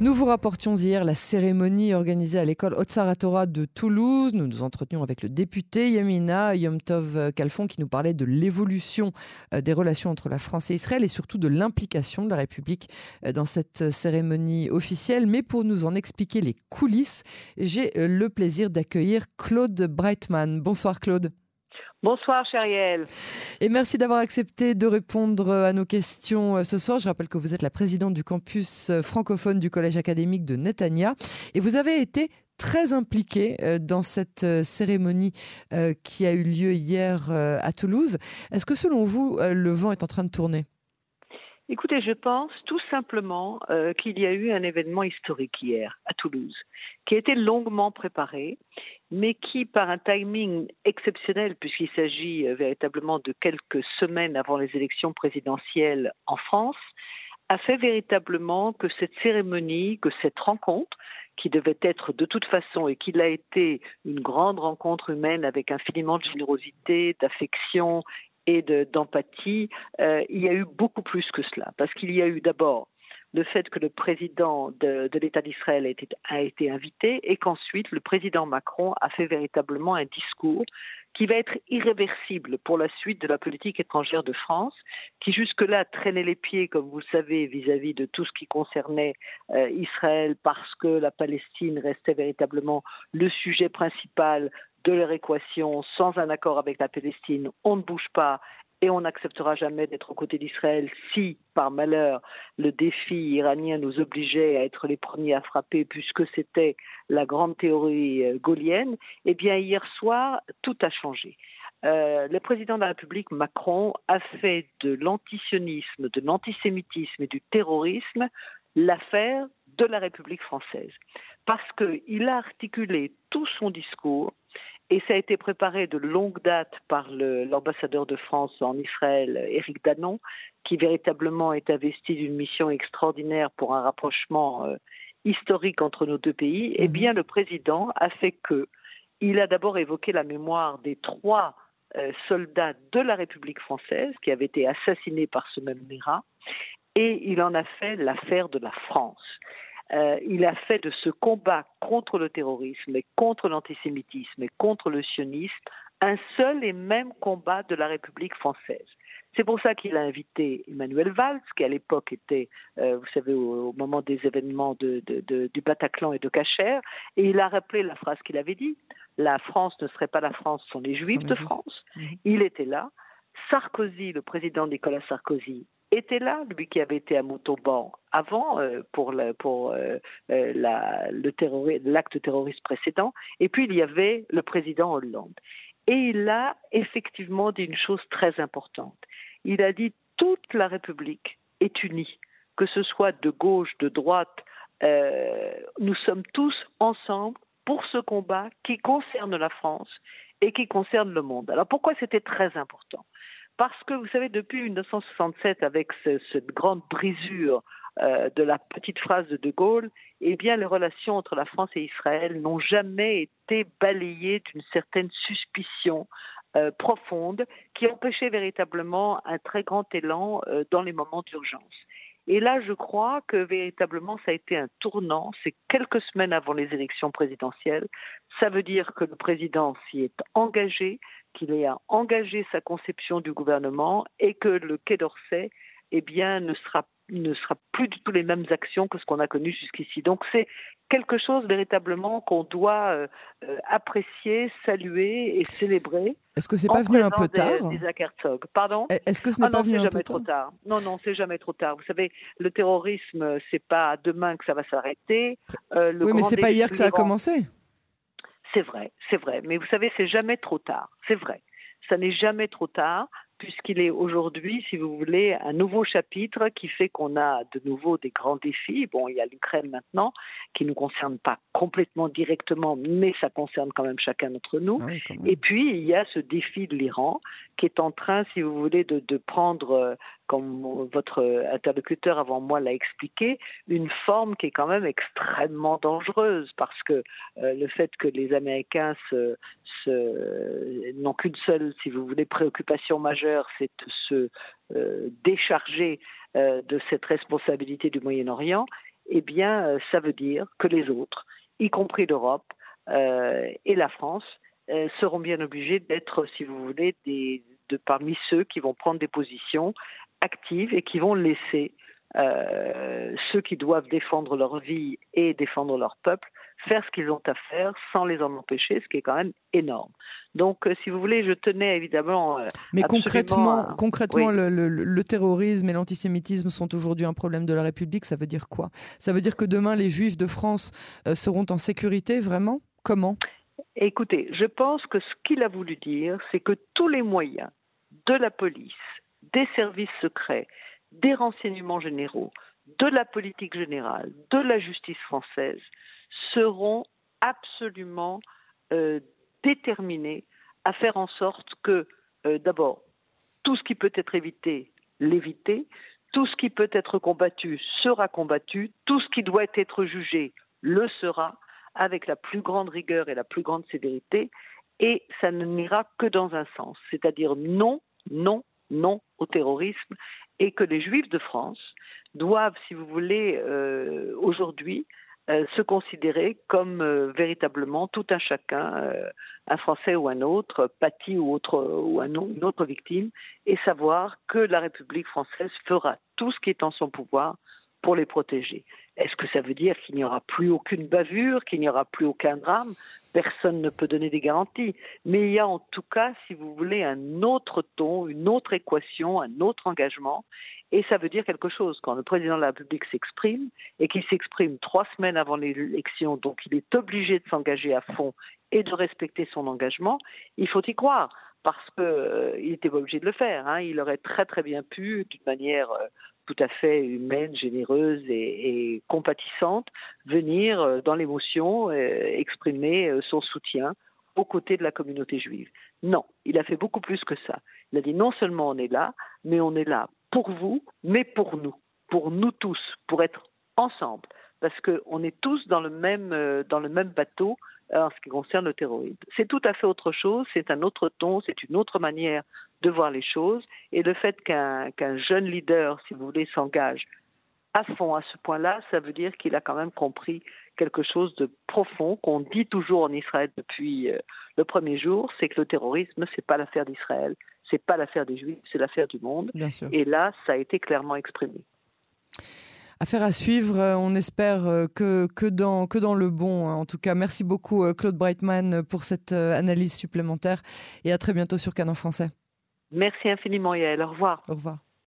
Nous vous rapportions hier la cérémonie organisée à l'école Otsaratora de Toulouse. Nous nous entretenions avec le député Yamina Yomtov Kalfon qui nous parlait de l'évolution euh, des relations entre la France et Israël et surtout de l'implication de la République euh, dans cette cérémonie officielle. Mais pour nous en expliquer les coulisses, j'ai euh, le plaisir d'accueillir Claude Breitman. Bonsoir Claude. Bonsoir, Chériel. Et merci d'avoir accepté de répondre à nos questions euh, ce soir. Je rappelle que vous êtes la présidente du campus euh, francophone du Collège académique de Netanya. Et vous avez été très impliquée euh, dans cette cérémonie qui a eu lieu hier à Toulouse. Est-ce que selon vous, le vent est en train de tourner? Écoutez, je pense tout simplement qu'il y a eu un événement historique hier Toulouse, qui a été longuement préparé mais qui, par un timing exceptionnel, puisqu'il s'agit euh, véritablement de quelques semaines avant les élections présidentielles en France, a fait véritablement que cette cérémonie, que cette rencontre, qui devait être de toute façon et qui l'a été une grande rencontre humaine avec infiniment de générosité, d'affection et d'empathie, euh, il y a eu beaucoup plus que cela. Parce qu'il y a eu d'abord le fait que le président de, l'État d'Israël a été, a été invité et qu'ensuite le président Macron a fait véritablement un discours qui va être irréversible pour la suite de la politique étrangère de France, qui jusque-là traînait les pieds, comme vous le savez, vis-à-vis de tout ce qui concernait euh, Israël, parce que la Palestine restait véritablement le sujet principal de leur équation. Sans un accord avec la Palestine, on ne bouge pas et on n'acceptera jamais d'être aux côtés d'Israël si, par malheur, le défi iranien nous obligeait à être les premiers à frapper, puisque c'était la grande théorie euh, gaulienne, eh bien, hier soir, tout a changé. Euh, le président de la République, Macron, a fait de l'antisionisme, de l'antisémitisme et du terrorisme l'affaire de la République française. Parce qu'il a articulé tout son discours et ça a été préparé de longue date par l'ambassadeur de France en Israël, Éric Danon, qui véritablement est investi d'une mission extraordinaire pour un rapprochement euh, historique entre nos deux pays. Eh mhm. bien, le président a fait que il a d'abord évoqué la mémoire des trois euh, soldats de la République française qui avaient été assassinés par ce même Mira, et il en a fait l'affaire de la France. Euh, il a fait de ce combat contre le terrorisme et contre l'antisémitisme et contre le sionisme un seul et même combat de la République française. C'est pour ça qu'il a invité Emmanuel Valls, qui à l'époque était, euh, vous savez, au, moment des événements du Bataclan et de Cacher, et il a rappelé la phrase qu'il avait dit la France ne serait pas la France sans les Juifs de France. Il était là. Sarkozy, le président Nicolas Sarkozy, était là, lui qui avait été à Montauban avant euh, pour, euh, euh, l'acte terroriste précédent, et puis il y avait le président Hollande. Et il a effectivement dit une chose très importante. Il a dit toute la République est unie, que ce soit de gauche, de droite, nous sommes tous ensemble pour ce combat qui concerne la France et qui concerne le monde. Alors pourquoi c'était très important? Parce que vous savez, depuis 1967, avec cette grande brisure euh, de la petite phrase de De Gaulle, eh bien, les relations entre la France et Israël n'ont jamais été balayées d'une certaine suspicion euh, profonde qui empêchait véritablement un très grand élan euh, dans les moments d'urgence. Et là, je crois que véritablement, ça a été un tournant. C'est quelques semaines avant les élections présidentielles. Ça veut dire que le président s'y est engagé, qu'il a engagé sa conception du gouvernement et que le Quai d'Orsay eh bien, ne sera, ne sera plus du tout les mêmes actions que ce qu'on a connu jusqu'ici. Donc c'est quelque chose véritablement qu'on doit euh, euh, apprécier, saluer et célébrer. Est-ce que c'est pas venu un peu tard? Pardon? Est-ce que ce n'est ah pas venu un peu trop tard? Non, non, c'est jamais trop tard. Vous savez, le terrorisme, c'est pas demain que ça va s'arrêter. Euh, oui, mais c'est pas hier que ça a commencé. C'est vrai, c'est vrai. Mais vous savez, c'est jamais trop tard. C'est vrai. Ça n'est jamais trop tard puisqu'il est aujourd'hui, si vous voulez, un nouveau chapitre qui fait qu'on a de nouveau des grands défis. Bon, il y a l'Ukraine maintenant, qui ne nous concerne pas complètement directement, mais ça concerne quand même chacun d'entre nous. Et puis, il y a ce défi de l'Iran, qui est en train, si vous voulez, de, de prendre, euh, comme votre interlocuteur avant moi l'a expliqué, une forme qui est quand même extrêmement dangereuse, parce que euh, le fait que les Américains n'ont qu'une seule, si vous voulez, préoccupation majeure, c'est de se euh, décharger de cette responsabilité du Moyen-Orient, eh bien, ça veut dire que les autres, y compris l'Europe et la France, seront bien obligés d'être, si vous voulez, de parmi ceux qui vont prendre des positions actives et qui vont laisser euh, ceux qui doivent défendre leur vie et défendre leur peuple faire ce qu'ils ont à faire sans les en empêcher, ce qui est quand même énorme. Donc, euh, si vous voulez, je tenais évidemment. Euh, Mais concrètement, concrètement le, terrorisme et l'antisémitisme sont aujourd'hui un problème de la République. Ça veut dire quoi? Ça veut dire que demain, les Juifs de France seront en sécurité, vraiment? Comment? Écoutez, je pense que ce qu'il a voulu dire, c'est que tous les moyens de la police, des services secrets, des renseignements généraux, de la politique générale, de la justice française seront absolument euh, déterminés à faire en sorte que, euh, d'abord, tout ce qui peut être évité, l'éviter, tout ce qui peut être combattu sera combattu, tout ce qui doit être jugé le sera, avec la plus grande rigueur et la plus grande sévérité, et ça ne n'ira que dans un sens, c'est-à-dire non, non, non au terrorisme, et que les Juifs de France doivent, si vous voulez, euh, aujourd'hui, euh, se considérer comme euh, véritablement tout un chacun, un Français ou un autre, pâti ou, autre, ou un, une autre victime, et savoir que la République française fera tout ce qui est en son pouvoir pour les protéger. Est-ce que ça veut dire qu'il n'y aura plus aucune bavure, qu'il n'y aura plus aucun drame? Personne ne peut donner des garanties. Mais il y a en tout cas, si vous voulez, un autre ton, une autre équation, un autre engagement. Et ça veut dire quelque chose. Quand le président de la République s'exprime et qu'il s'exprime trois semaines avant l'élection, donc il est obligé de s'engager à fond et de respecter son engagement, il faut y croire parce qu'il euh, n'était pas obligé de le faire. Hein. Il aurait très très bien pu, d'une manière euh, tout à fait humaine, généreuse et, compatissante, venir euh, dans l'émotion exprimer son soutien aux côtés de la communauté juive. Non, il a fait beaucoup plus que ça. Il a dit non seulement on est là, mais on est là pour vous, mais pour nous, pour nous tous, pour être ensemble, parce qu'on est tous dans le même, dans le même bateau en ce qui concerne le terrorisme. C'est tout à fait autre chose, c'est un autre ton, c'est une autre manière de voir les choses. Et le fait qu'un jeune leader, si vous voulez, s'engage à fond à ce point-là, ça veut dire qu'il a quand même compris quelque chose de profond qu'on dit toujours en Israël depuis euh, le premier jour, c'est que le terrorisme, c'est pas l'affaire d'Israël, c'est pas l'affaire des Juifs, c'est l'affaire du monde. Et là, ça a été clairement exprimé. Affaire à suivre, euh, on espère euh, que, que, dans, que dans le bon. Hein. En tout cas, merci beaucoup Claude Breitman pour cette analyse supplémentaire et à très bientôt sur Canon Français. Merci infiniment Yael, au revoir. Au revoir.